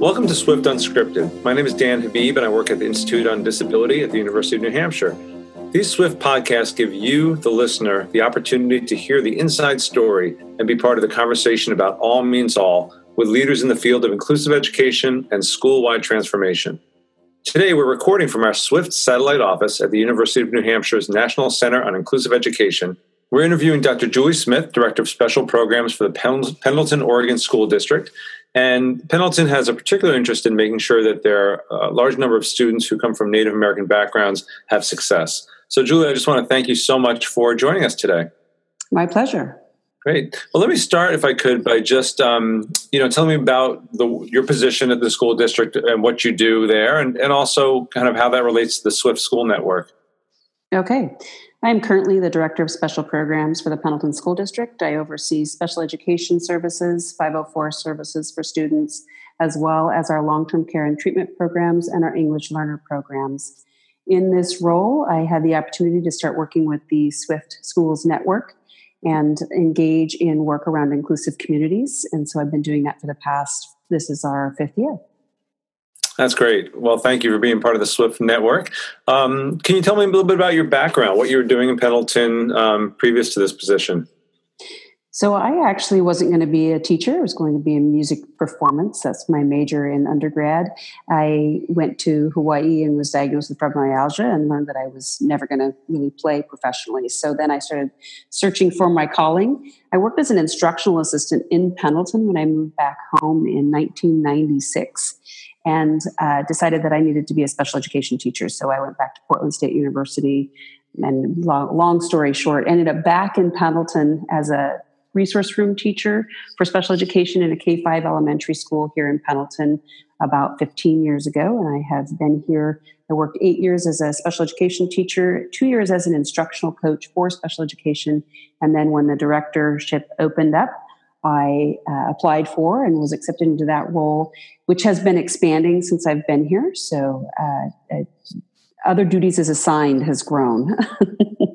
Welcome to Swift Unscripted. My name is Dan Habib, and I work at the Institute on Disability at the University of New Hampshire. These Swift podcasts give you, the listener, the opportunity to hear the inside story and be part of the conversation about all means all with leaders in the field of inclusive education and school wide transformation. Today, we're recording from our Swift satellite office at the University of New Hampshire's National Center on Inclusive Education. We're interviewing Dr. Julie Smith, Director of Special Programs for the Pendleton, Oregon School District, and Pendleton has a particular interest in making sure that their uh, large number of students who come from Native American backgrounds have success. So, Julie, I just want to thank you so much for joining us today. My pleasure. Great. Well, let me start, if I could, by just um, you know telling me about the, your position at the school district and what you do there, and, and also kind of how that relates to the Swift School Network. Okay. I am currently the Director of Special Programs for the Pendleton School District. I oversee special education services, 504 services for students, as well as our long term care and treatment programs and our English learner programs. In this role, I had the opportunity to start working with the Swift Schools Network and engage in work around inclusive communities. And so I've been doing that for the past, this is our fifth year. That's great. Well, thank you for being part of the Swift Network. Um, can you tell me a little bit about your background, what you were doing in Pendleton um, previous to this position? So, I actually wasn't going to be a teacher. I was going to be in music performance. That's my major in undergrad. I went to Hawaii and was diagnosed with fibromyalgia and learned that I was never going to really play professionally. So, then I started searching for my calling. I worked as an instructional assistant in Pendleton when I moved back home in 1996 and uh, decided that I needed to be a special education teacher. So I went back to Portland State University, and long, long story short, ended up back in Pendleton as a resource room teacher for special education in a K 5 elementary school here in Pendleton about 15 years ago. And I have been here. I worked eight years as a special education teacher, two years as an instructional coach for special education. And then when the directorship opened up, I uh, applied for and was accepted into that role, which has been expanding since I've been here. So, uh, uh, other duties as assigned has grown.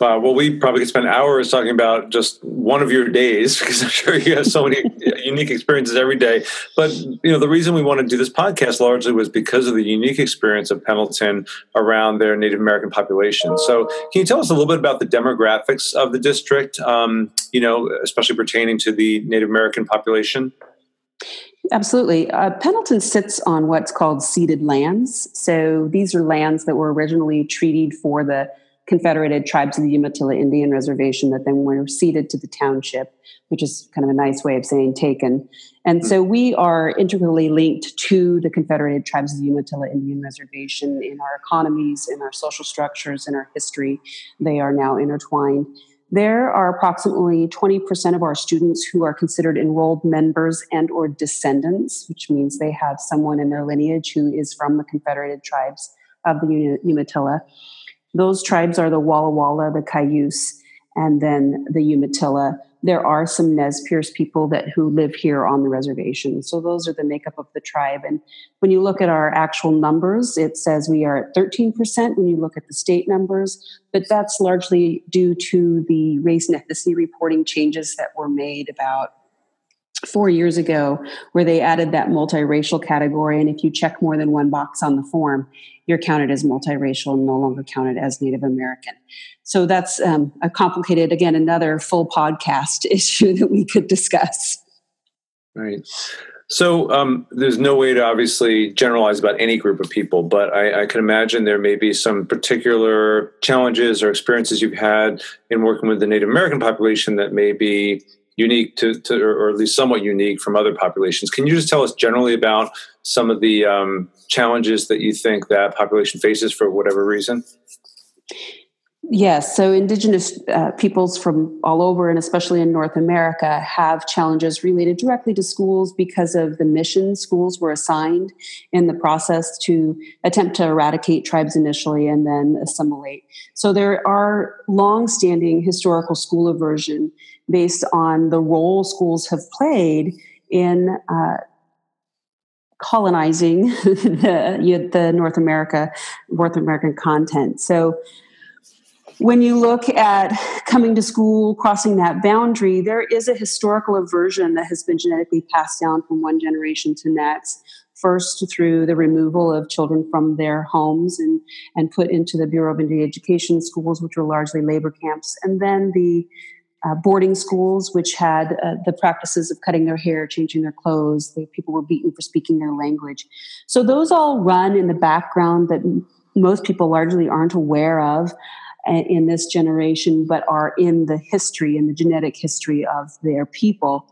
Uh, well, we probably could spend hours talking about just one of your days because I'm sure you have so many unique experiences every day. But you know, the reason we want to do this podcast largely was because of the unique experience of Pendleton around their Native American population. So, can you tell us a little bit about the demographics of the district? Um, you know, especially pertaining to the Native American population. Absolutely. Uh, Pendleton sits on what's called ceded lands. So these are lands that were originally treated for the Confederated Tribes of the Umatilla Indian Reservation that then were ceded to the township, which is kind of a nice way of saying taken. And mm-hmm. so we are integrally linked to the Confederated Tribes of the Umatilla Indian Reservation in our economies, in our social structures, in our history. They are now intertwined. There are approximately 20% of our students who are considered enrolled members and or descendants, which means they have someone in their lineage who is from the Confederated Tribes of the Umatilla. Those tribes are the Walla Walla, the Cayuse, and then the Umatilla. There are some Nez Perce people that who live here on the reservation. So those are the makeup of the tribe. And when you look at our actual numbers, it says we are at 13% when you look at the state numbers, but that's largely due to the race and ethnicity reporting changes that were made about four years ago where they added that multiracial category. And if you check more than one box on the form you're counted as multiracial and no longer counted as native american. So that's um, a complicated again another full podcast issue that we could discuss. Right. So um, there's no way to obviously generalize about any group of people, but I, I, can imagine there may be some particular challenges or experiences you've had in working with the Native American population that may be unique to, to or at least somewhat unique from other populations. Can you just tell us generally about some of the um, challenges that you think that population faces for whatever reason? Yes, so indigenous uh, peoples from all over, and especially in North America, have challenges related directly to schools because of the mission schools were assigned in the process to attempt to eradicate tribes initially and then assimilate. So there are long-standing historical school aversion based on the role schools have played in uh, colonizing the, the North America, North American content. So when you look at coming to school, crossing that boundary, there is a historical aversion that has been genetically passed down from one generation to next. First, through the removal of children from their homes and, and put into the Bureau of Indian Education schools, which were largely labor camps, and then the uh, boarding schools, which had uh, the practices of cutting their hair, changing their clothes. People were beaten for speaking their language. So those all run in the background that most people largely aren't aware of in this generation, but are in the history in the genetic history of their people.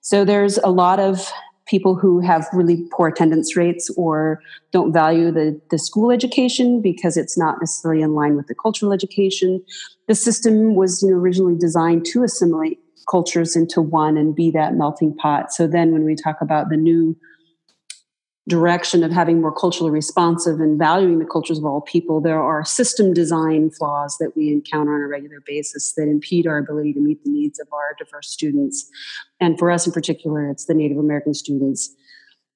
So there's a lot of people who have really poor attendance rates or don't value the, the school education because it's not necessarily in line with the cultural education. The system was you know, originally designed to assimilate cultures into one and be that melting pot. So then when we talk about the new direction of having more culturally responsive and valuing the cultures of all people, there are system design flaws that we encounter on a regular basis that impede our ability to meet the needs of our diverse students. And for us in particular, it's the Native American students.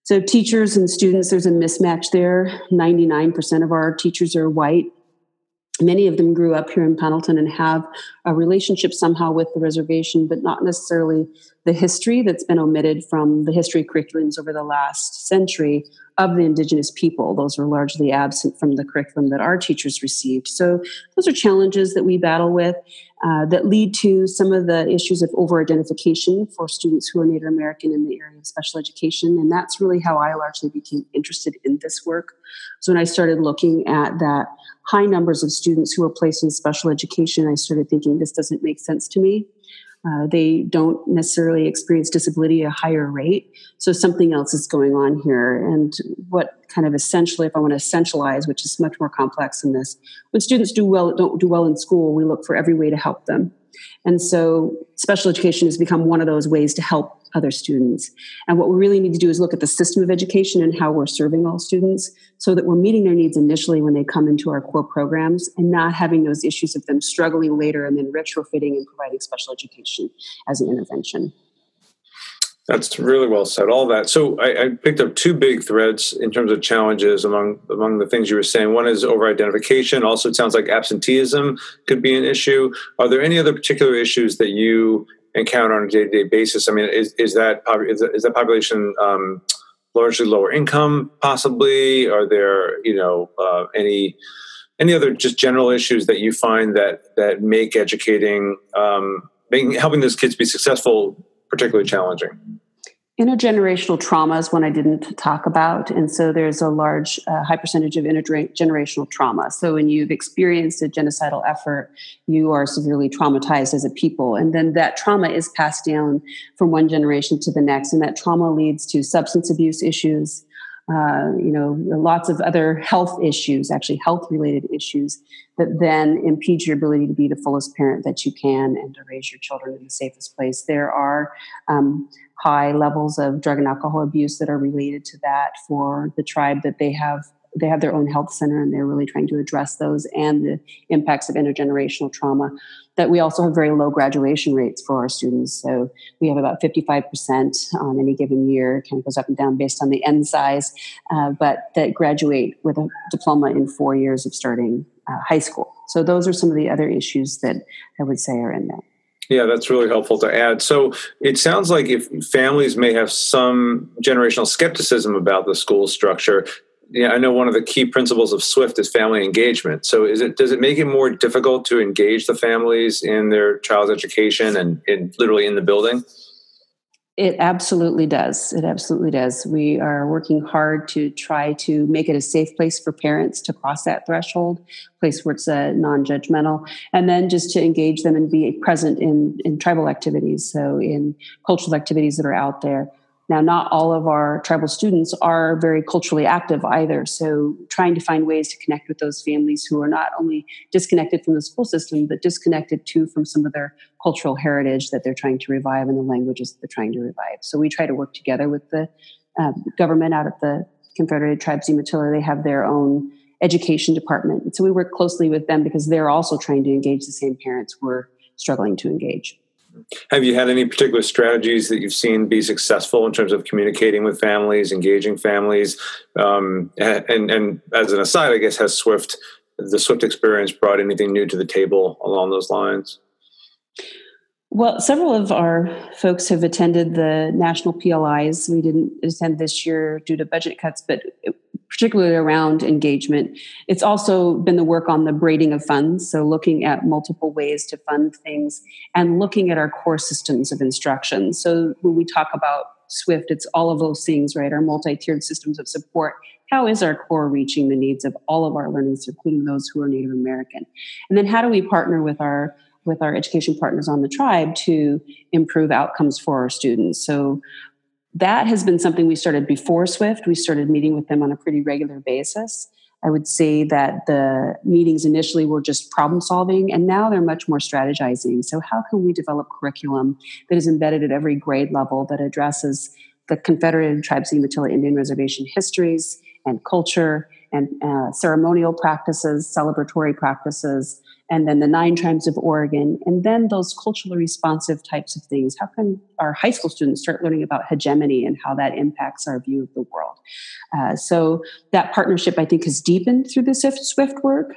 So, teachers and students, there's a mismatch there. 99% of our teachers are white. Many of them grew up here in Pendleton and have a relationship somehow with the reservation, but not necessarily the history that's been omitted from the history curriculums over the last century of the indigenous people. Those are largely absent from the curriculum that our teachers received. So those are challenges that we battle with uh, that lead to some of the issues of over identification for students who are Native American in the area of special education. And that's really how I largely became interested in this work. So when I started looking at that high numbers of students who were placed in special education, I started thinking this doesn't make sense to me. Uh, they don't necessarily experience disability at a higher rate. So something else is going on here. And what kind of essentially, if I want to essentialize, which is much more complex than this, when students do well, don't do well in school, we look for every way to help them. And so special education has become one of those ways to help other students. And what we really need to do is look at the system of education and how we're serving all students so that we're meeting their needs initially when they come into our core programs and not having those issues of them struggling later and then retrofitting and providing special education as an intervention. That's really well said. All that. So I, I, picked up two big threads in terms of challenges among among the things you were saying. One is over identification. Also, it sounds like absenteeism could be an issue. Are there any other particular issues that you encounter on a day to day basis? I mean, is is that is that, population um, largely lower income? Possibly. Are there you know uh, any any other just general issues that you find that that make educating um, making helping those kids be successful particularly challenging? Intergenerational trauma is one I didn't talk about. And so there's a large, uh, high percentage of intergenerational trauma. So when you've experienced a genocidal effort, you are severely traumatized as a people. And then that trauma is passed down from one generation to the next. And that trauma leads to substance abuse issues, uh, you know, lots of other health issues, actually health related issues that then impede your ability to be the fullest parent that you can and to raise your children in the safest place. There are um, high levels of drug and alcohol abuse that are related to that for the tribe that they have they have their own health center and they're really trying to address those and the impacts of intergenerational trauma that we also have very low graduation rates for our students. So we have about 55% on any given year kind of goes up and down based on the n size uh, but that graduate with a diploma in four years of starting uh, high school. So those are some of the other issues that i would say are in there. Yeah, that's really helpful to add. So it sounds like if families may have some generational skepticism about the school structure, yeah, I know one of the key principles of Swift is family engagement. So, is it does it make it more difficult to engage the families in their child's education and literally in the building? It absolutely does. It absolutely does. We are working hard to try to make it a safe place for parents to cross that threshold, place where it's uh, non-judgmental, and then just to engage them and be present in in tribal activities. So, in cultural activities that are out there. Now, not all of our tribal students are very culturally active either. So, trying to find ways to connect with those families who are not only disconnected from the school system, but disconnected too from some of their cultural heritage that they're trying to revive and the languages that they're trying to revive. So, we try to work together with the um, government out at the Confederated Tribes Umatilla. They have their own education department. And so, we work closely with them because they're also trying to engage the same parents we're struggling to engage. Have you had any particular strategies that you've seen be successful in terms of communicating with families, engaging families? Um, and, and as an aside, I guess has Swift the Swift experience brought anything new to the table along those lines? Well, several of our folks have attended the national PLIs. We didn't attend this year due to budget cuts, but particularly around engagement. It's also been the work on the braiding of funds, so looking at multiple ways to fund things and looking at our core systems of instruction. So when we talk about Swift, it's all of those things, right? Our multi tiered systems of support. How is our core reaching the needs of all of our learners, including those who are Native American? And then how do we partner with our with our education partners on the tribe to improve outcomes for our students. So that has been something we started before Swift. We started meeting with them on a pretty regular basis. I would say that the meetings initially were just problem solving, and now they're much more strategizing. So, how can we develop curriculum that is embedded at every grade level that addresses the Confederated Tribes of Umatilla Indian Reservation histories and culture and uh, ceremonial practices, celebratory practices, and then the nine tribes of Oregon, and then those culturally responsive types of things. How can our high school students start learning about hegemony and how that impacts our view of the world? Uh, so that partnership, I think, has deepened through the Swift work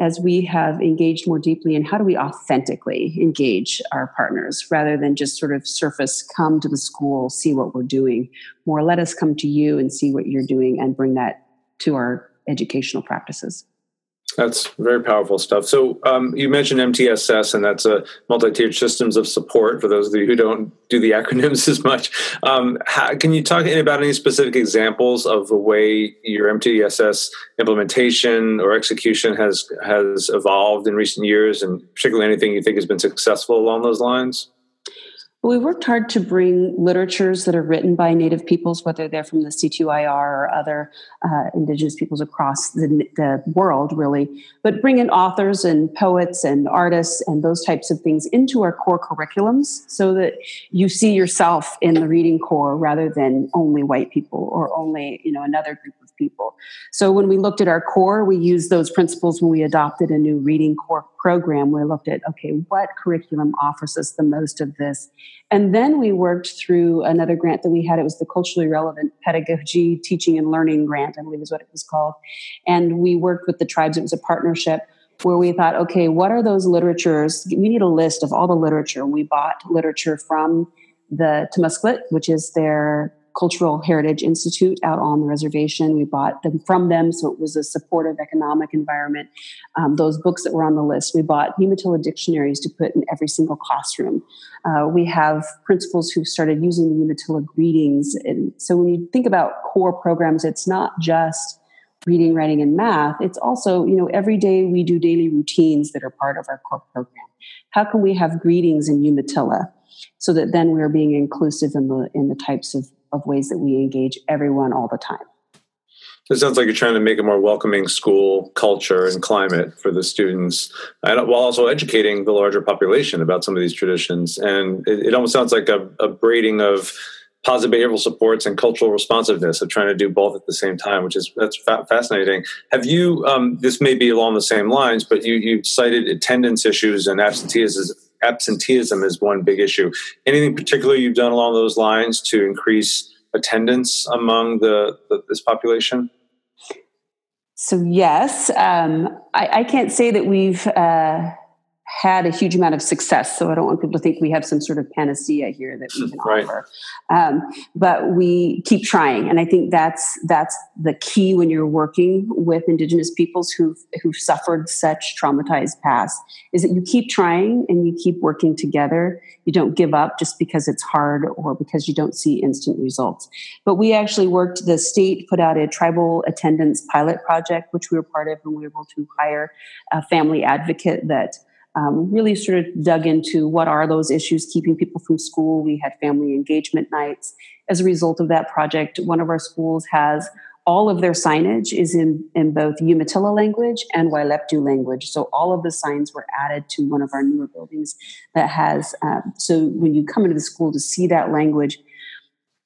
as we have engaged more deeply in how do we authentically engage our partners rather than just sort of surface come to the school see what we're doing more let us come to you and see what you're doing and bring that to our educational practices that's very powerful stuff. So um, you mentioned MTSS, and that's a multi-tiered systems of support for those of you who don't do the acronyms as much. Um, how, can you talk about any specific examples of the way your MTSS implementation or execution has has evolved in recent years, and particularly anything you think has been successful along those lines? We worked hard to bring literatures that are written by Native peoples, whether they're from the CTUIR or other uh, Indigenous peoples across the, the, world, really, but bring in authors and poets and artists and those types of things into our core curriculums so that you see yourself in the reading core rather than only white people or only you know another group people. So when we looked at our core, we used those principles when we adopted a new reading core program. We looked at okay, what curriculum offers us the most of this and then we worked through another grant that we had. It was the Culturally Relevant Pedagogy Teaching and Learning Grant, I believe is what it was called. And we worked with the tribes. It was a partnership where we thought, okay, what are those literatures? We need a list of all the literature. We bought literature from the Tamástslikt, which is their Cultural Heritage Institute out on the reservation. We bought them from them, so it was a supportive economic environment. Um, those books that were on the list, we bought Umatilla dictionaries to put in every single classroom. Uh, we have principals who've started using the Umatilla greetings. And so when you think about core programs, it's not just reading, writing, and math. It's also, you know, every day we do daily routines that are part of our core program. How can we have greetings in Umatilla so that then we're being inclusive in the in the types of of ways that we engage everyone all the time. It sounds like you're trying to make a more welcoming school culture and climate for the students, and while also educating the larger population about some of these traditions. And it, it almost sounds like a, a braiding of positive behavioral supports and cultural responsiveness of trying to do both at the same time, which is that's fa- fascinating. Have you? Um, this may be along the same lines, but you you cited attendance issues and absenteeism absenteeism is one big issue. Anything particular you've done along those lines to increase attendance among the, the this population? So yes, um, I, I, can't say that we've uh, had a huge amount of success. So I don't want people to think we have some sort of panacea here that we can right. offer. Um, but we keep trying, and I think that's that's the key when you're working with Indigenous peoples who've who've suffered such traumatized past is that you keep trying and you keep working together. You don't give up just because it's hard or because you don't see instant results. But we actually worked. The state put out a tribal attendance pilot project, which we were part of, and we were able to hire a family advocate that um, really sort of dug into what are those issues keeping people from school. We had family engagement nights. As a result of that project, one of our schools has all of their signage is in, in both Umatilla language and Waileptu language. So all of the signs were added to one of our newer buildings that has, um, so when you come into the school to see that language,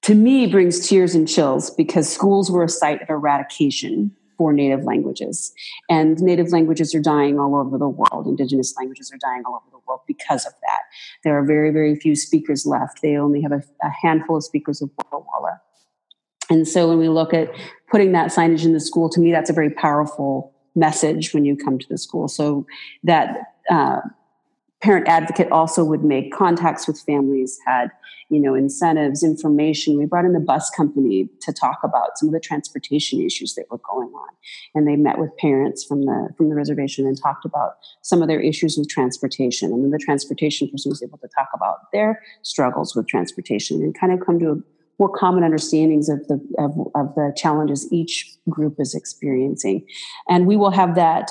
to me brings tears and chills because schools were a site of eradication for native languages. And native languages are dying all over the world. Indigenous languages are dying all over the world because of that. There are very, very few speakers left. They only have a, a handful of speakers of Walla Walla. And so when we look at putting that signage in the school, to me, that's a very powerful message when you come to the school. So that uh, parent advocate also would make contacts with families, had you know incentives, information. We brought in the bus company to talk about some of the transportation issues that were going on, and they met with parents from the from the reservation and talked about some of their issues with transportation. And then the transportation person was able to talk about their struggles with transportation and kind of come to a more common understandings of the of, of the challenges each group is experiencing, and we will have that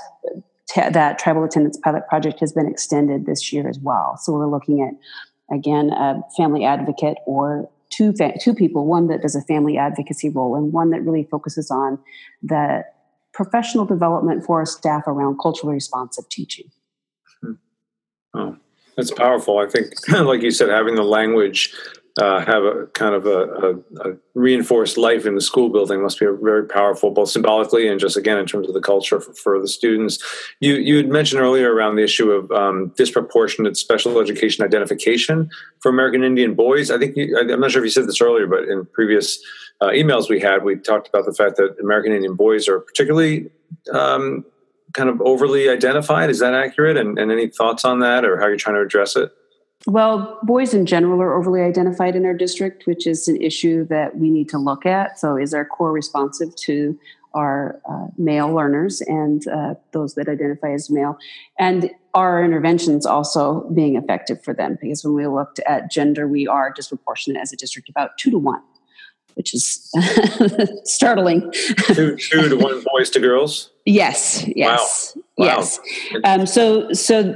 that tribal attendance pilot project has been extended this year as well. So we're looking at again a family advocate or two fa- two people, one that does a family advocacy role and one that really focuses on the professional development for our staff around culturally responsive teaching. Oh, that's powerful. I think, like you said, having the language uh, have a kind of a, a, a, reinforced life in the school building must be very powerful, both symbolically and just again in terms of the culture for, for the students. You you had mentioned earlier around the issue of um, disproportionate special education identification for American Indian boys. I think you, I'm not sure if you said this earlier, but in previous uh, emails we had, we talked about the fact that American Indian boys are particularly um, kind of overly identified. Is that accurate? And, and any thoughts on that, or how you're trying to address it? Well, boys in general are overly identified in our district, which is an issue that we need to look at. So, is our core responsive to our uh, male learners and uh, those that identify as male? And are interventions also being effective for them? Because when we looked at gender, we are disproportionate as a district, about two to one which is startling. two, two to one boys to girls. Yes. Yes. Wow. Yes. Um, so so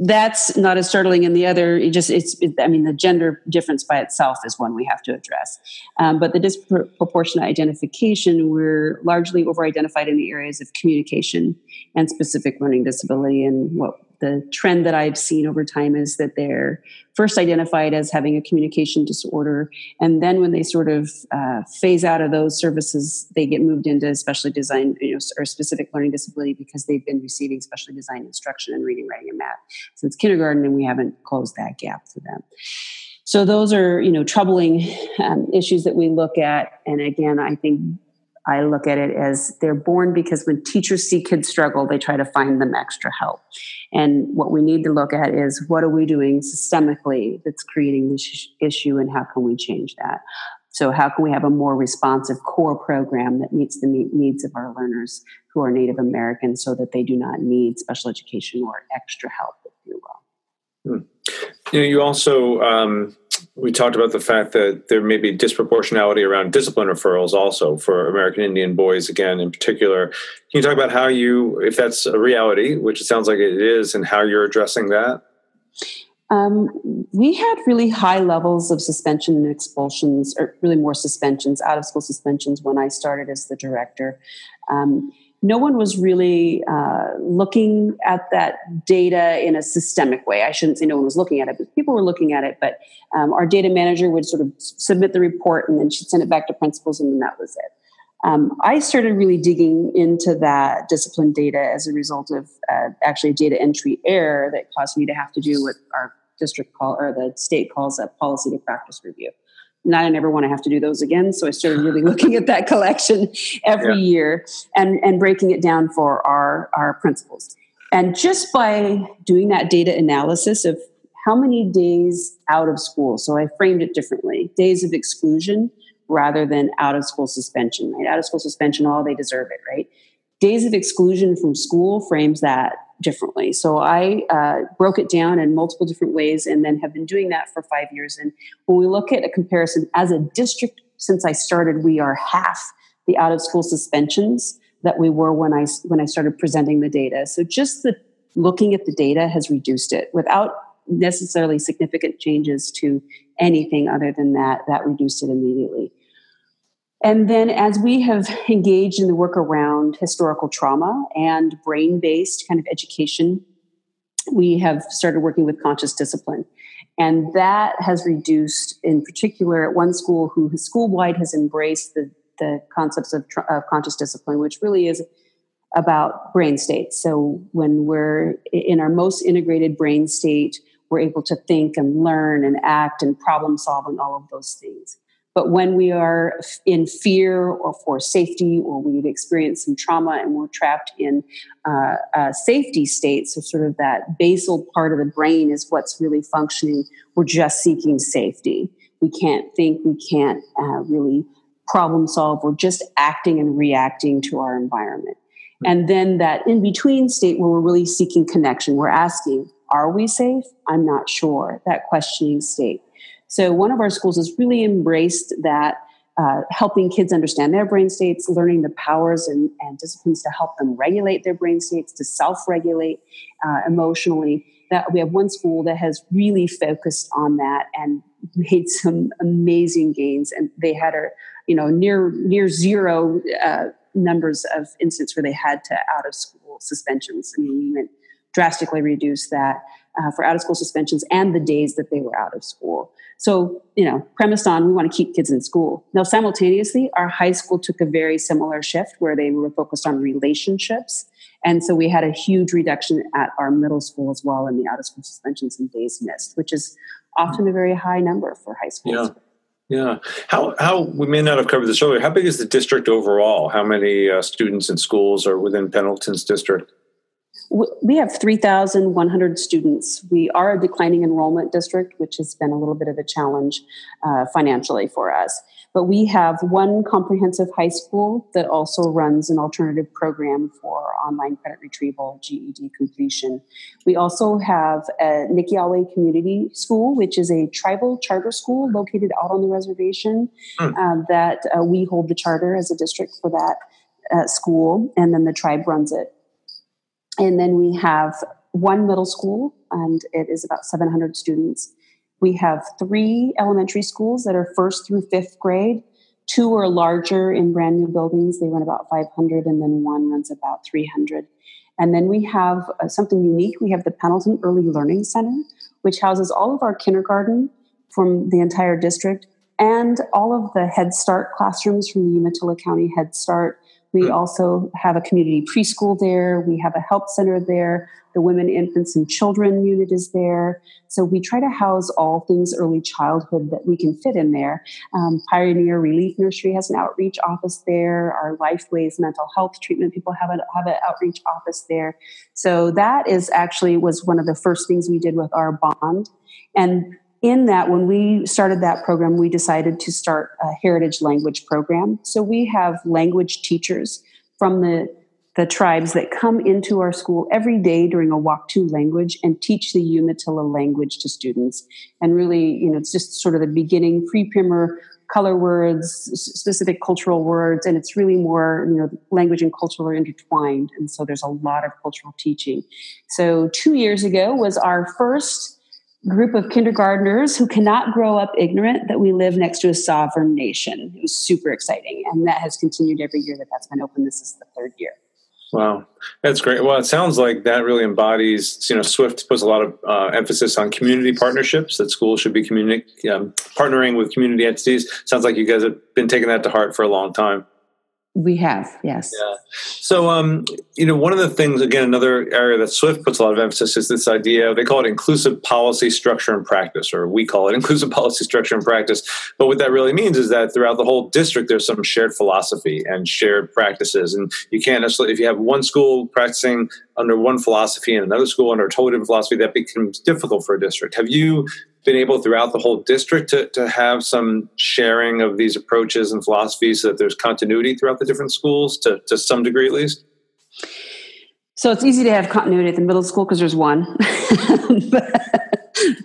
that's not as startling. And the other, it just it's. It, I mean, the gender difference by itself is one we have to address. Um, but the disproportionate identification, we're largely over-identified in the areas of communication and specific learning disability, and what the trend that I've seen over time is that they're first identified as having a communication disorder, and then when they sort of uh, phase out of those services, they get moved into specially designed you know, or specific learning disability because they've been receiving specially designed instruction in reading, writing, and math since kindergarten, and we haven't closed that gap for them. So those are you know troubling um, issues that we look at, and again, I think I look at it as they're born because when teachers see kids struggle, they try to find them extra help. And what we need to look at is what are we doing systemically that's creating this issue and how can we change that? So, how can we have a more responsive core program that meets the needs of our learners who are Native American so that they do not need special education or extra help, if you will? Hmm. You know, you also um, we talked about the fact that there may be disproportionality around discipline referrals also for American Indian boys, again, in particular. Can you talk about how you, if that's a reality, which it sounds like it is, and how you're addressing that? Um, we had really high levels of suspension and expulsions, or really more suspensions, out of school suspensions when I started as the director. Um, no one was really uh, looking at that data in a systemic way. I shouldn't say no one was looking at it, but people were looking at it. But um, our data manager would sort of submit the report and then she'd send it back to principals, and then that was it. Um, I started really digging into that discipline data as a result of uh, actually a data entry error that caused me to have to do what our district call or the state calls a policy to practice review and I never want to have to do those again. So I started really looking at that collection every yeah. year and, and breaking it down for our, our principals. And just by doing that data analysis of how many days out of school, so I framed it differently days of exclusion rather than out of school suspension, right? Out of school suspension, all they deserve it, right? Days of exclusion from school frames that differently. So I uh, broke it down in multiple different ways and then have been doing that for five years. And when we look at a comparison as a district, since I started, we are half the out of school suspensions that we were when I when I started presenting the data. So just the looking at the data has reduced it without necessarily significant changes to anything other than that that reduced it immediately. And then, as we have engaged in the work around historical trauma and brain based kind of education, we have started working with conscious discipline. And that has reduced, in particular, at one school who school wide has embraced the, the concepts of, of conscious discipline, which really is about brain states. So, when we're in our most integrated brain state, we're able to think and learn and act and problem solve and all of those things. But when we are in fear or for safety, or we've experienced some trauma and we're trapped in uh, a safety state, so sort of that basal part of the brain is what's really functioning, we're just seeking safety. We can't think, we can't uh, really problem solve, we're just acting and reacting to our environment. And then that in between state where we're really seeking connection, we're asking, are we safe? I'm not sure. That questioning state. So one of our schools has really embraced that, uh, helping kids understand their brain states, learning the powers and, and, disciplines to help them regulate their brain states, to self-regulate uh, emotionally. That we have one school that has really focused on that and made some amazing gains, and they had a you know near near zero uh, numbers of instances where they had to out of school suspensions. I mean, we drastically reduced that uh, for out of school suspensions and the days that they were out of school. So, you know, premised on we want to keep kids in school. Now, simultaneously, our high school took a very similar shift where they were focused on relationships. And so we had a huge reduction at our middle school as well in the out of school suspensions and days missed, which is often a very high number for high schools. Yeah. Yeah. How, how, we may not have covered this earlier. How big is the district overall? How many uh, students and schools are within Pendleton's district? We have 3,100 students. We are a declining enrollment district, which has been a little bit of a challenge uh, financially for us. But we have one comprehensive high school that also runs an alternative program for online credit retrieval, GED completion. We also have a Nixyáawii Community School, which is a tribal charter school located out on the reservation mm. uh, that uh, we hold the charter as a district for that uh, school, and then the tribe runs it. And then we have one middle school, and it is about 700 students. We have three elementary schools that are first through fifth grade. Two are larger in brand new buildings. They run about 500, and then one runs about 300. And then we have uh, something unique. We have the Pendleton Early Learning Center, which houses all of our kindergarten from the entire district and all of the Head Start classrooms from the Umatilla County Head Start we hmm. also have a community preschool there. We have a help center there. The Women, Infants, and Children unit is there. So we try to house all things early childhood that we can fit in there. Um, Pioneer Relief Nursery has an outreach office there. Our Lifeways mental health treatment people have, a, have an outreach office there. So that is actually was one of the first things we did with our bond. And in that, when we started that program, we decided to start a heritage language program. So we have language teachers from the, the tribes that come into our school every day during a walk to language and teach the Umatilla language to students. And really, you know, it's just sort of the beginning, pre primer color words, specific cultural words, and it's really more, you know, language and culture are intertwined. And so there's a lot of cultural teaching. So two years ago was our first group of kindergartners who cannot grow up ignorant that we live next to a sovereign nation. It was super exciting. And that has continued every year that that's been open. This is the third year. Wow, that's great. Well, it sounds like that really embodies, you know, Swift puts a lot of uh, emphasis on community partnerships, that schools should be communi- um, partnering with community entities. Sounds like you guys have been taking that to heart for a long time. We have, yes. Yeah. So, um, you know, one of the things, again, another area that Swift puts a lot of emphasis is this idea, they call it inclusive policy structure and practice, or we call it inclusive policy structure and practice. But what that really means is that throughout the whole district, there's some shared philosophy and shared practices. And you can't necessarily, if you have one school practicing under one philosophy and another school under a totally different philosophy, that becomes difficult for a district. Have you been able throughout the whole district to, to have some sharing of these approaches and philosophies so that there's continuity throughout the different schools to, to some degree at least? So it's easy to have continuity at the middle school because there's one.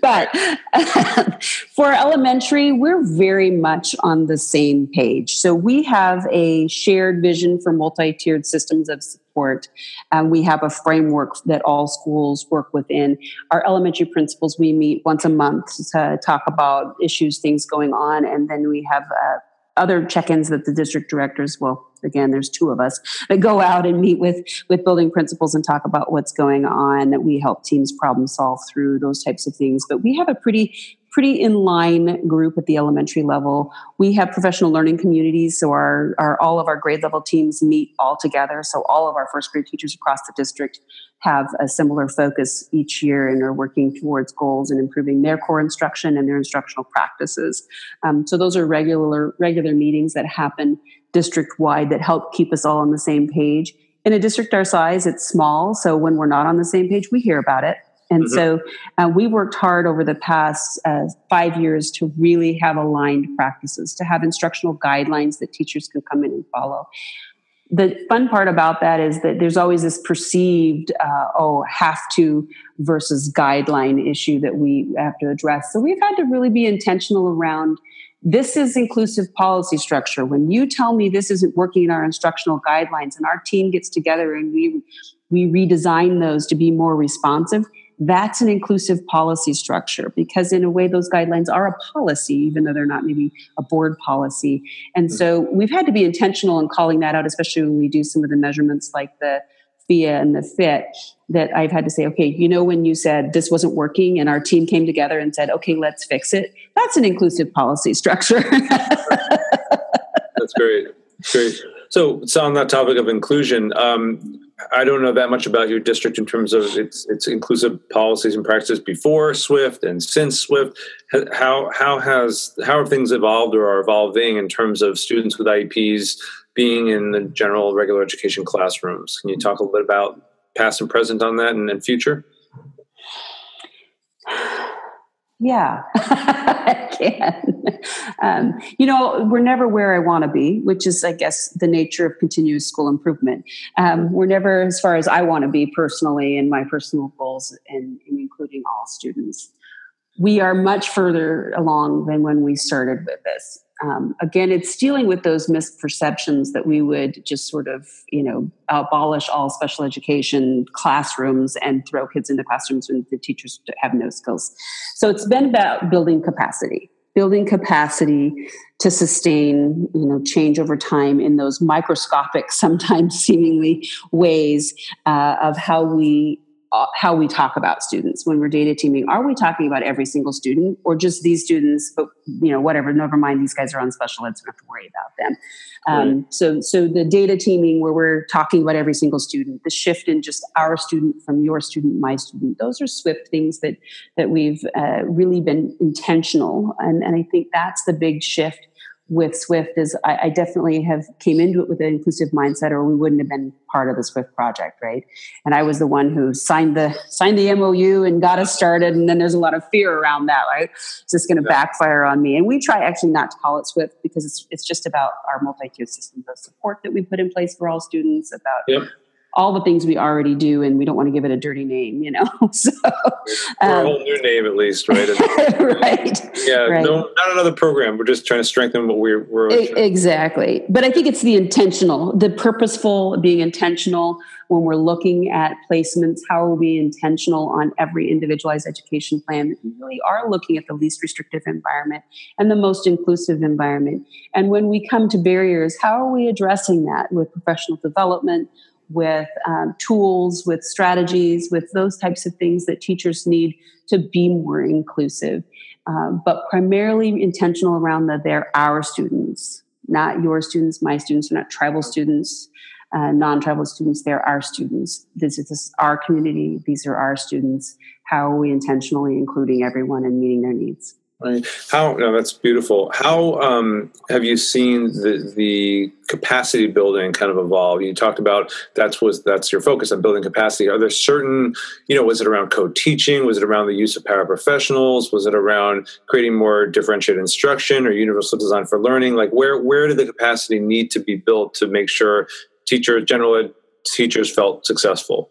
but, for elementary, we're very much on the same page. So we have a shared vision for multi tiered systems of support. Um, we have a framework that all schools work within. Our elementary principals, we meet once a month to talk about issues, things going on, and then we have uh, other check-ins that the district directors well again there's two of us that go out and meet with with building principals and talk about what's going on that we help teams problem solve through those types of things but we have a pretty pretty in line group at the elementary level. We have professional learning communities, so our, our all of our grade level teams meet all together. So all of our first grade teachers across the district have a similar focus each year and are working towards goals and improving their core instruction and their instructional practices. Um, so those are regular regular meetings that happen district wide that help keep us all on the same page. In a district our size, it's small, so when we're not on the same page, we hear about it. And mm-hmm. so uh, we worked hard over the past uh, five years to really have aligned practices, to have instructional guidelines that teachers can come in and follow. The fun part about that is that there's always this perceived uh, oh have to versus guideline issue that we have to address. So we've had to really be intentional around this is inclusive policy structure. When you tell me this isn't working in our instructional guidelines and our team gets together and we we redesign those to be more responsive that's an inclusive policy structure because in a way those guidelines are a policy even though they're not maybe a board policy and hmm. so we've had to be intentional in calling that out especially when we do some of the measurements like the FIA and the fit that I've had to say, okay, you know, when you said this wasn't working and our team came together and said, okay, let's fix it, that's an inclusive policy structure. that's great. Great. So, so on that topic of inclusion, um, I don't know that much about your district in terms of its its inclusive policies and practices before Swift and since Swift. How how has how have things evolved or are evolving in terms of students with IEPs being in the general regular education classrooms? Can you talk a little bit about past and present on that and, and future? Yeah, I can. Um, you know, we're never where I want to be, which is, I guess, the nature of continuous school improvement. Um, we're never as far as I want to be personally in my personal goals, and, and including all students. We are much further along than when we started with this um, again, it's dealing with those misperceptions that we would just sort of, you know, abolish all special education classrooms and throw kids into classrooms when the teachers have no skills. So it's been about building capacity, building capacity to sustain, you know, change over time in those microscopic, sometimes seemingly ways uh, of how we how we talk about students when we're data teaming. Are we talking about every single student or just these students? But you know, whatever. Never mind. These guys are on special ed, so we don't have to worry about them. Um, right. So, so the data teaming where we're talking about every single student, the shift in just our student from your student, my student. Those are Swift things that that we've uh, really been intentional, and and I think that's the big shift with Swift is I, I, definitely have came into it with an inclusive mindset, or we wouldn't have been part of the Swift project, right? And I was the one who signed the signed the MOU and got us started. And then there's a lot of fear around that, right? Is this going to yeah. backfire on me? And we try actually not to call it Swift because it's it's just about our multi-tiered system, the support that we put in place for all students, about yep all the things we already do, and we don't want to give it a dirty name, you know. so, um, a whole new name at least, right? right. Yeah. Right. No, not another program. We're just trying to strengthen what we're. we're exactly, but I think it's the intentional, the purposeful, being intentional when we're looking at placements. How are we intentional on every individualized education plan? We really are looking at the least restrictive environment and the most inclusive environment. And when we come to barriers, how are we addressing that with professional development? With um, tools, with strategies, with those types of things that teachers need to be more inclusive, um, but primarily intentional around that they're our students, not your students, my students, they're not tribal students, uh, non tribal students, they're our students. This is this, our community, these are our students. How are we intentionally including everyone and meeting their needs? Right. How no, that's beautiful. How um, have you seen the the capacity building kind of evolve? You talked about that's was that's your focus on building capacity. Are there certain, you know, was it around co-teaching? Was it around the use of paraprofessionals? Was it around creating more differentiated instruction or universal design for learning? Like where where did the capacity need to be built to make sure teachers, general ed teachers felt successful?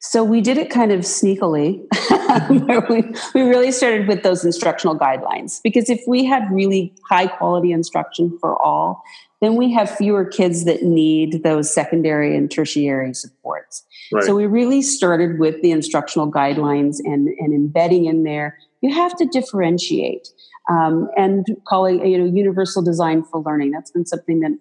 So we did it kind of sneakily. we, we really started with those instructional guidelines because if we had really high quality instruction for all, then we have fewer kids that need those secondary and tertiary supports. Right. So we really started with the instructional guidelines and, and embedding in there. You have to differentiate um, and calling you know universal design for learning. That's been something that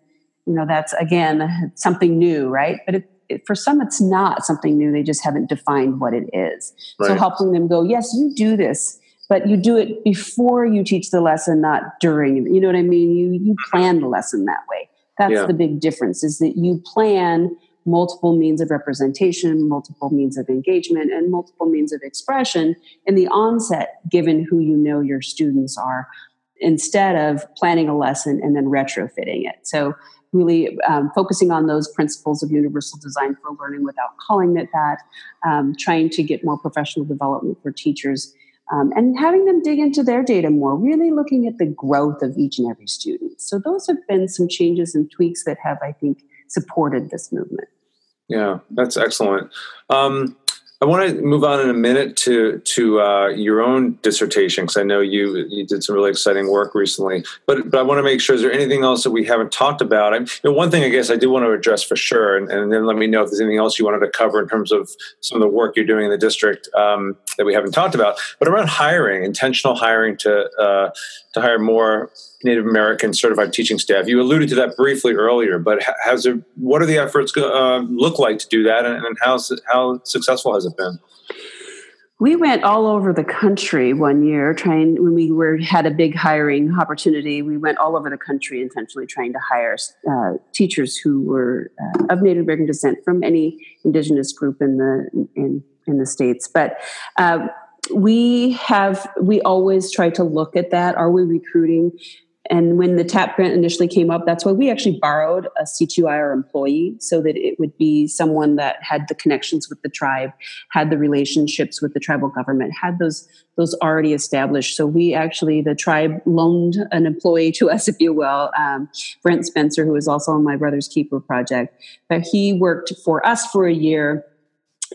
you know that's again something new, right? But it, for some it's not something new they just haven't defined what it is right. so helping them go yes you do this but you do it before you teach the lesson, not during. You know what I mean? You you plan the lesson that way. That's yeah. the big difference. Is that you plan multiple means of representation, multiple means of engagement, and multiple means of expression in the onset, given who you know your students are, instead of planning a lesson and then retrofitting it. So really um, focusing on those principles of universal design for learning without calling it that, um, trying to get more professional development for teachers, um, and having them dig into their data more, really looking at the growth of each and every student. So, those have been some changes and tweaks that have, I think, supported this movement. Yeah, that's excellent. Um, I want to move on in a minute to to uh, your own dissertation because I know you you did some really exciting work recently. But but I want to make sure is there anything else that we haven't talked about? I, you know, one thing I guess I do want to address for sure, and, and, then let me know if there's anything else you wanted to cover in terms of some of the work you're doing in the district um, that we haven't talked about. But around hiring, intentional hiring to uh, to hire more Native American certified teaching staff. You alluded to that briefly earlier, but has there, what are the efforts uh, look like to do that, and, and how how successful has it been? We went all over the country one year trying when we were had a big hiring opportunity. We went all over the country intentionally trying to hire uh, teachers who were uh, of Native American descent from any indigenous group in the in in the states, but. We have we always try to look at that are we recruiting and when the TAP grant initially came up, that's why we actually borrowed a CTUIR employee so that it would be someone that had the connections with the tribe, had the relationships with the tribal government, had those those already established. So we actually, the tribe loaned an employee to us, if you will, um, Brent Spencer, who is also on my Brother's Keeper project. But he worked for us for a year,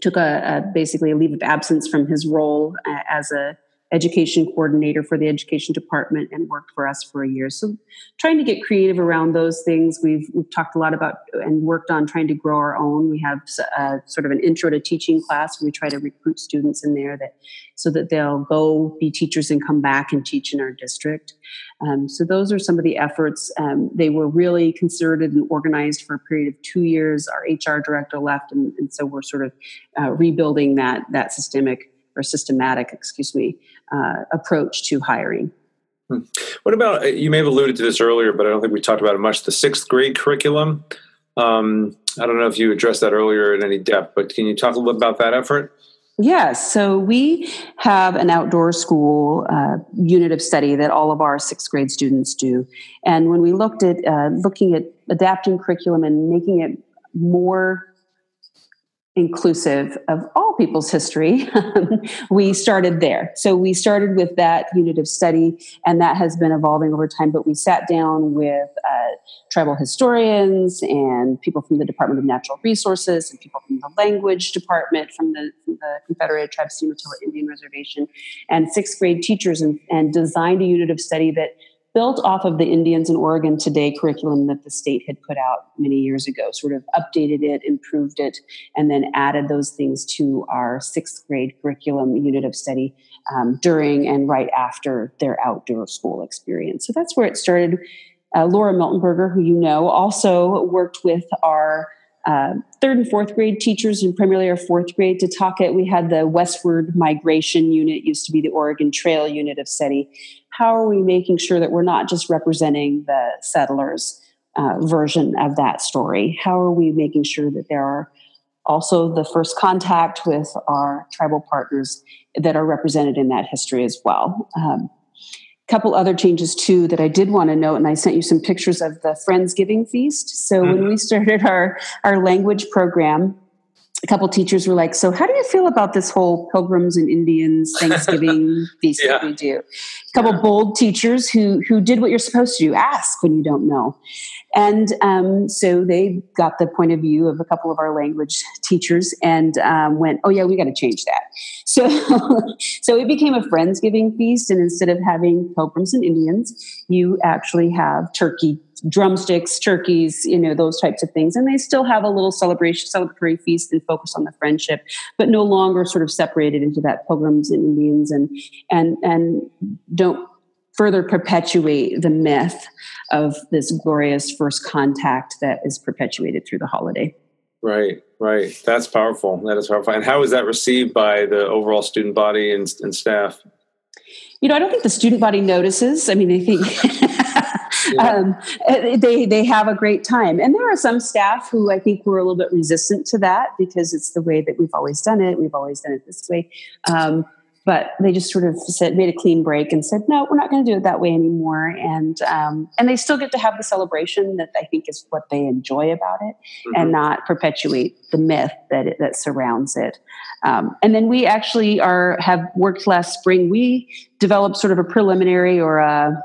took a, a basically a leave of absence from his role uh, as a education coordinator for the education department and worked for us for a year. So trying to get creative around those things. We've, we've talked a lot about and worked on trying to grow our own. We have a, uh, sort of an intro to teaching class where we try to recruit students in there that so that they'll go be teachers and come back and teach in our district. Um, so those are some of the efforts. Um, they were really concerted and organized for a period of two years. Our HR director left, and, and so we're sort of uh, rebuilding that that systemic or systematic, excuse me, uh, approach to hiring. Hmm. What about uh, you may have alluded to this earlier, but I don't think we talked about it much. The sixth grade curriculum. Um, I don't know if you addressed that earlier in any depth, but can you talk a little bit about that effort? Yes, so we have an outdoor school uh, unit of study that all of our sixth grade students do, and when we looked at uh, looking at adapting curriculum and making it more inclusive of all people's history, we started there. So we started with that unit of study, and that has been evolving over time. But we sat down with uh, tribal historians and people from the Department of Natural Resources and people from the language department from the, from the Confederated Tribes Umatilla Indian Reservation and sixth grade teachers and, and designed a unit of study that built off of the Indians in Oregon Today curriculum that the state had put out many years ago, sort of updated it, improved it, and then added those things to our sixth grade curriculum unit of study um, during and right after their outdoor school experience. So that's where it started. Uh, Laura Miltenberger, who you know, also worked with our uh, third and fourth grade teachers and primarily our fourth grade to talk it. We had the westward migration unit, used to be the Oregon Trail unit of study. How are we making sure that we're not just representing the settlers uh, version of that story? How are we making sure that there are also the first contact with our tribal partners that are represented in that history as well? Um, couple other changes too that I did want to note, and I sent you some pictures of the Friendsgiving feast. So mm-hmm. when we started our our language program, a couple teachers were like, "So how do you feel about this whole Pilgrims and Indians Thanksgiving feast yeah. that we do?" A couple yeah. bold teachers who who did what you're supposed to do: ask when you don't know. And um, so they got the point of view of a couple of our language teachers and um, went, "Oh yeah, we got to change that." So, so it became a friendsgiving feast, and instead of having pilgrims and Indians, you actually have turkey drumsticks, turkeys, you know, those types of things. And they still have a little celebration, celebratory feast and focus on the friendship, but no longer sort of separated into that pilgrims and Indians and and and don't further perpetuate the myth of this glorious first contact that is perpetuated through the holiday. Right, right. That's powerful. That is powerful. And how is that received by the overall student body and, and staff? You know, I don't think the student body notices. I mean, they think um, they they have a great time, and there are some staff who I think were a little bit resistant to that because it's the way that we've always done it. We've always done it this way. Um, but they just sort of said made a clean break and said no we're not going to do it that way anymore and um, and they still get to have the celebration that i think is what they enjoy about it mm-hmm. and not perpetuate the myth that it, that surrounds it um, and then we actually are have worked last spring we developed sort of a preliminary or a,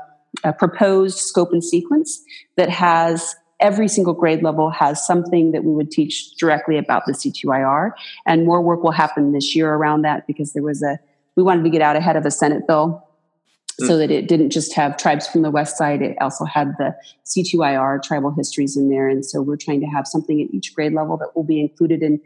a proposed scope and sequence that has every single grade level has something that we would teach directly about the CTUIR. And more work will happen this year around that because there was a we wanted to get out ahead of a Senate bill mm. so that it didn't just have tribes from the west side it also had the CTUIR tribal histories in there and so we're trying to have something at each grade level that will be included in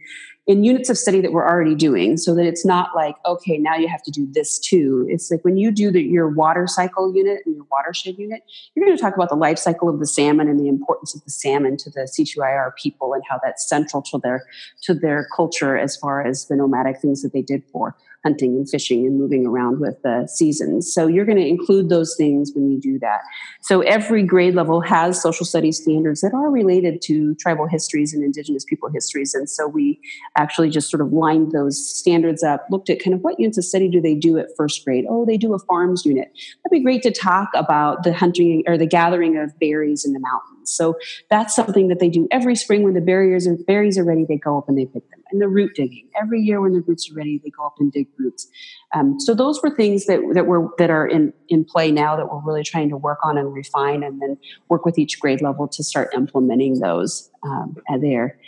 in units of study that we're already doing so that it's not like okay now you have to do this too it's like when you do the, your water cycle unit and your watershed unit you're going to talk about the life cycle of the salmon and the importance of the salmon to the CTUIR people and how that's central to their to their culture as far as the nomadic things that they did for hunting and fishing and moving around with the seasons. So you're going to include those things when you do that. So every grade level has social studies standards that are related to tribal histories and indigenous people histories. And so we actually just sort of lined those standards up, looked at kind of what units of study do they do at first grade? Oh, they do a farms unit. That'd be great to talk about the hunting or the gathering of berries in the mountains. So that's something that they do every spring when the berries are berries are ready. They go up and they pick them. And the root digging every year when the roots are ready, they go up and dig roots. Um, so those were things that that were that are in in play now that we're really trying to work on and refine, and then work with each grade level to start implementing those um, there.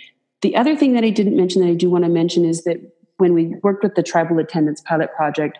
The other thing that I didn't mention that I do want to mention is that when we worked with the tribal attendance pilot project,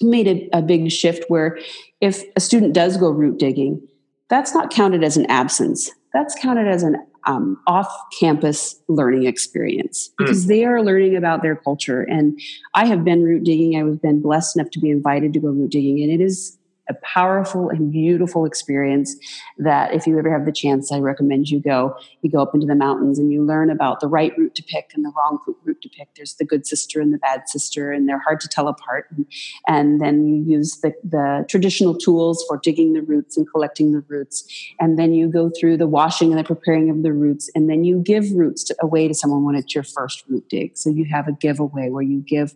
made a, a big shift where if a student does go root digging that's not counted as an absence. That's counted as an um, off campus learning experience hmm. because mm. they are learning about their culture. And I have been root digging. I have been blessed enough to be invited to go root digging, and it is a powerful and beautiful experience that if you ever have the chance, I recommend you go. You go up into the mountains and you learn about the right root to pick and the wrong root to pick. There's the good sister and the bad sister, and they're hard to tell apart. And, and then you use the, the traditional tools for digging the roots and collecting the roots. And then you go through the washing and the preparing of the roots. And then you give roots to, away to someone when it's your first root dig. So you have a giveaway where you give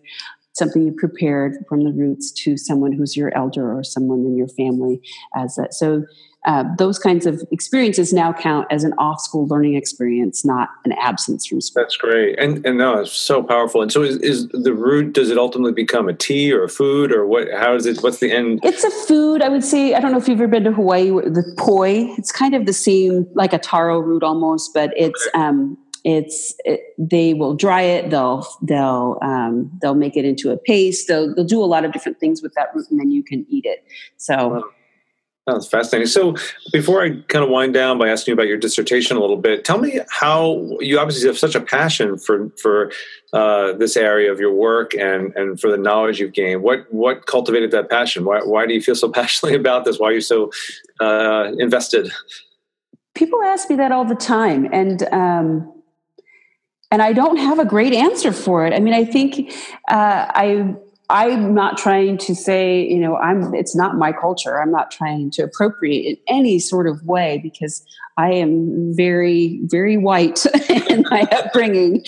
something you prepared from the roots to someone who's your elder or someone in your family as. So uh, those kinds of experiences now count as an off-school learning experience, not an absence from school. That's great, and and no, it's so powerful. And so, is, is the root? Does it ultimately become a tea or a food, or what? How is it? What's the end? It's a food. I would say. I don't know if you've ever been to Hawaii. The poi. It's kind of the same, like a taro root almost, but it's okay. um, it's it, they will dry it they'll they'll um, they'll make it into a paste they'll, they'll do a lot of different things with that root and then you can eat it so That's fascinating. So, before I kind of wind down by asking you about your dissertation a little bit, tell me how you obviously have such a passion for for uh, this area of your work and and for the knowledge you've gained. What what cultivated that passion? Why why do you feel so passionately about this? Why are you so uh, invested? People ask me that all the time, and um, and I don't have a great answer for it. I mean, I think uh, I I'm not trying to say, you know, I'm it's not my culture. I'm not trying to appropriate in any sort of way because I am very, very white in my upbringing,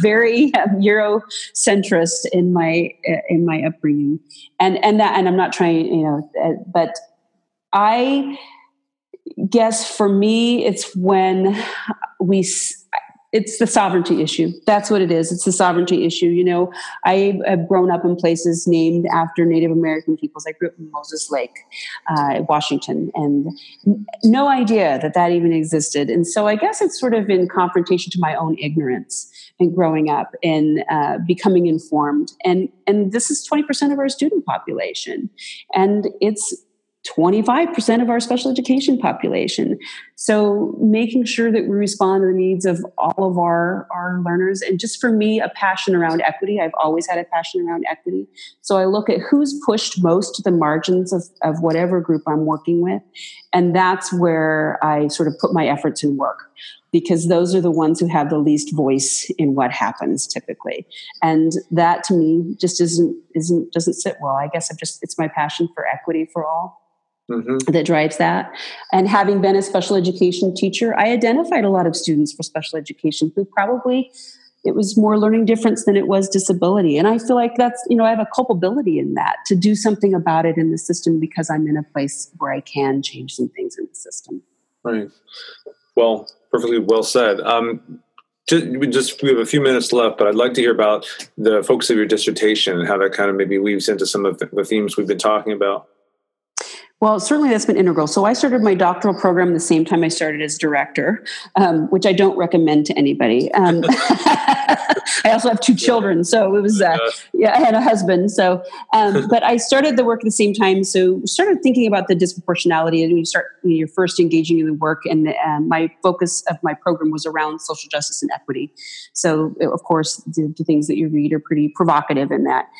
very Eurocentrist in my in my upbringing, and and that and I'm not trying, you know, uh, but I guess for me, it's when we it's the sovereignty issue. That's what it is. It's the sovereignty issue. You know, I have grown up in places named after Native American peoples. I grew up in Moses Lake, uh, Washington, and no idea that that even existed. And so I guess it's sort of in confrontation to my own ignorance and growing up and uh, becoming informed. And and this is twenty percent of our student population, and it's 25% of our special education population. So making sure that we respond to the needs of all of our, our learners. And just for me, a passion around equity. I've always had a passion around equity. So I look at who's pushed most to the margins of, of whatever group I'm working with. And that's where I sort of put my efforts in work. because those are the ones who have the least voice in what happens typically and that to me just isn't isn't doesn't sit well i guess i'm just it's my passion for equity for all Mm-hmm. that drives that. And having been a special education teacher, I identified a lot of students for special education who probably it was more learning difference than it was disability. And I feel like that's, you know, I have a culpability in that to do something about it in the system because I'm in a place where I can change some things in the system. Right. Well, perfectly well said. Um, just, we just we have a few minutes left, but I'd like to hear about the focus of your dissertation and how that kind of maybe weaves into some of the themes we've been talking about. Well, certainly that's been integral. So I started my doctoral program the same time I started as director, um, which I don't recommend to anybody. Um, I also have two children, so it was uh, yeah, I had a husband. So, um, but I started the work at the same time. So started thinking about the disproportionality, and you start when you're first engaging in the work. And um, my focus of my program was around social justice and equity. So, of course, the, the things that you read are pretty provocative in that.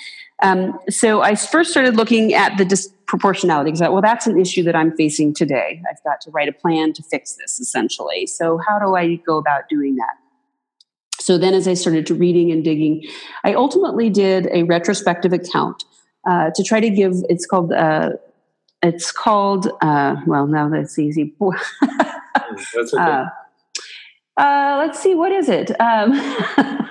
Um, so I first started looking at the disproportionality because, well, that's an issue that I'm facing today. I've got to write a plan to fix this, essentially. So how do I go about doing that? So then, as I started to reading and digging, I ultimately did a retrospective account uh, to try to give. It's called. Uh, it's called. Uh, well, now that's easy. that's okay. Uh, uh, let's see. What is it? Um,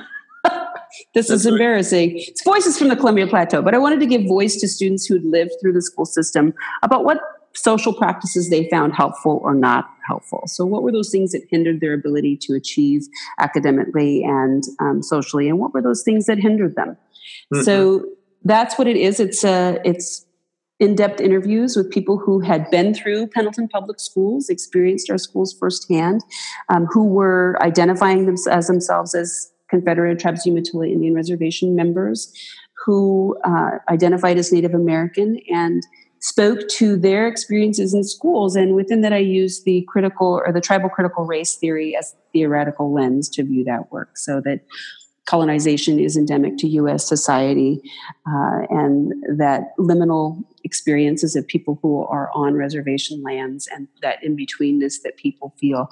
this That's is embarrassing. Right. It's voices from the Columbia Plateau, but I wanted to give voice to students who'd lived through the school system about what social practices they found helpful or not helpful. So, what were those things that hindered their ability to achieve academically and um, socially, and what were those things that hindered them? Mm-hmm. So, that's what it is. It's a uh, it's in-depth interviews with people who had been through Pendleton Public Schools, experienced our schools firsthand, um, who were identifying them as themselves as Confederate Tribes Umatilla Indian Reservation members who uh, identified as Native American and spoke to their experiences in schools. And within that, I used the critical or the tribal critical race theory as theoretical lens to view that work so that colonization is endemic to US society uh, and that liminal experiences of people who are on reservation lands and that in betweenness that people feel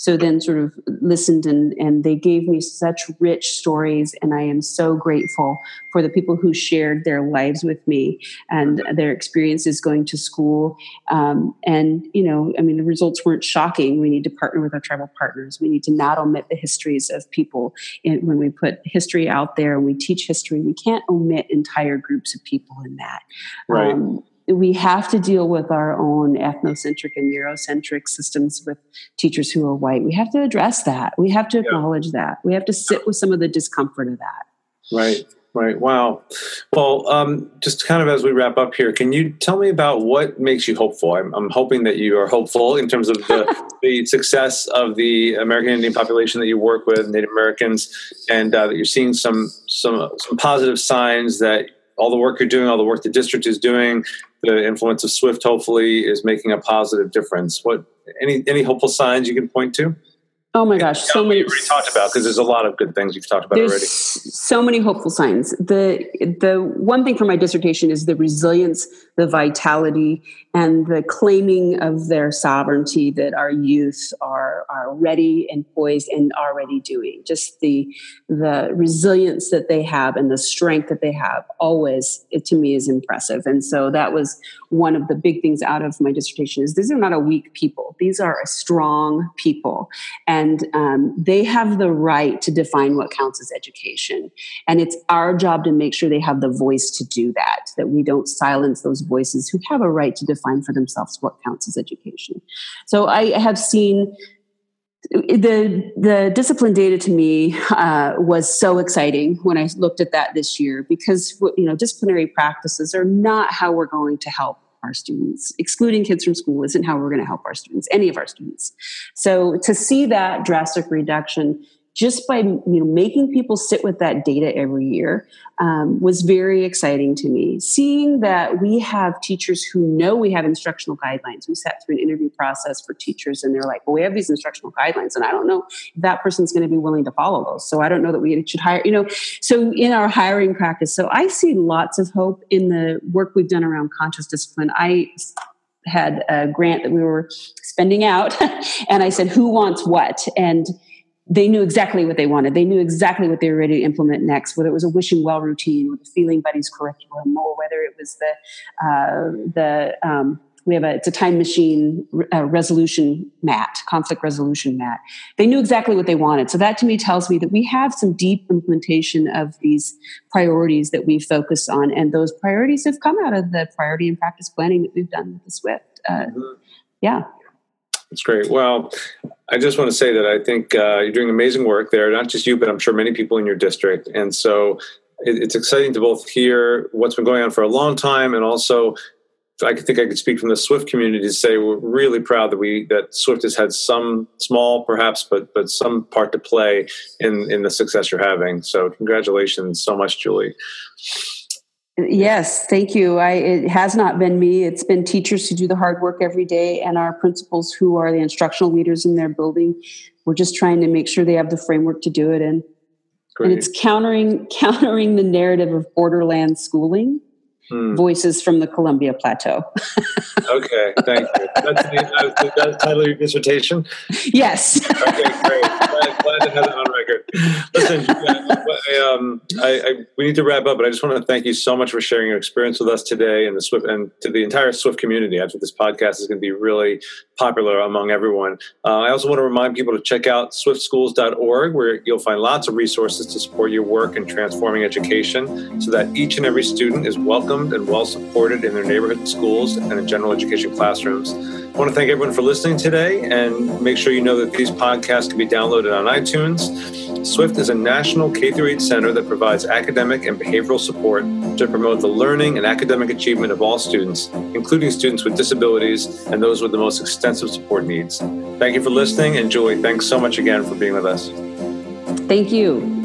so then sort of listened and, and they gave me such rich stories and i am so grateful for the people who shared their lives with me and their experiences going to school. Um, and you know i mean the results weren't shocking. We need to partner with our tribal partners. We need to not omit the histories of people in, when we put history out there and we teach history we can't omit entire groups of people in that. Right. Um, we have to deal with our own ethnocentric and Eurocentric systems with teachers who are white. We have to address that. We have to acknowledge yeah. that. We have to sit with some of the discomfort of that. Right, right. Wow. Well, um, just kind of as we wrap up here, can you tell me about what makes you hopeful? I'm, I'm hoping that you are hopeful in terms of the, the success of the American Indian population that you work with, Native Americans, and uh, that you're seeing some some some positive signs that all the work you're doing, all the work the district is doing, the influence of Swift hopefully is making a positive difference. What any any hopeful signs you can point to? Oh my gosh, so many. We already talked about because there's a lot of good things you've talked about there's already. So many hopeful signs. The the one thing for my dissertation is the resilience, the vitality, and the claiming of their sovereignty that our youth are are ready and poised and already doing. Just the the resilience that they have and the strength that they have always it, to me is impressive. And so that was one of the big things out of my dissertation is these are not a weak people. These are a strong people. And and um, they have the right to define what counts as education. And it's our job to make sure they have the voice to do that that we don't silence those voices who have a right to define for themselves what counts as education. So i have seen the the discipline data to me uh, was so exciting when I looked at that this year because you know disciplinary practices are not how we're going to help our students. Excluding kids from school isn't how we're going to help our students, any of our students. So to see that drastic reduction just by you know making people sit with that data every year um, was very exciting to me seeing that we have teachers who know we have instructional guidelines we sat through an interview process for teachers and they're like well we have these instructional guidelines and i don't know if that person's going to be willing to follow those so i don't know that we should hire you know so in our hiring practice so i see lots of hope in the work we've done around conscious discipline i had a grant that we were spending out, and I said, "Who wants what?" and they knew exactly what they wanted. They knew exactly what they were ready to implement next, whether it was a wishing well routine or the feeling buddies curriculum, or whether it was the uh, the um, we have a it's a time machine uh, resolution mat conflict resolution mat they knew exactly what they wanted so that to me tells me that we have some deep implementation of these priorities that we focus on and those priorities have come out of the priority and practice planning that we've done with the swift uh, mm-hmm. yeah that's great well i just want to say that i think uh, you're doing amazing work there not just you but i'm sure many people in your district and so it's exciting to both hear what's been going on for a long time and also I think I could speak from the Swift community to say we're really proud that we that Swift has had some small, perhaps, but but some part to play in in the success you're having. So congratulations so much, Julie. Yes, thank you. I, it has not been me. It's been teachers who do the hard work every day, and our principals who are the instructional leaders in their building. We're just trying to make sure they have the framework to do it, and and it's countering countering the narrative of borderland schooling Hmm. Voices from the Columbia Plateau. okay, thank you. That's the, that's the title of your dissertation? Yes. okay, great. Glad, glad to have it on. Listen, I, um, I, I, we need to wrap up, but I just want to thank you so much for sharing your experience with us today and the Swift and to the entire Swift community. I think this podcast is going to be really popular among everyone. Uh, I also want to remind people to check out swiftschools.org, where you'll find lots of resources to support your work in transforming education so that each and every student is welcomed and well supported in their neighborhood schools and in general education classrooms. I want to thank everyone for listening today and make sure you know that these podcasts can be downloaded on iTunes. Swift is a national K 8 center that provides academic and behavioral support to promote the learning and academic achievement of all students, including students with disabilities and those with the most extensive support needs. Thank you for listening, and Julie, thanks so much again for being with us. Thank you.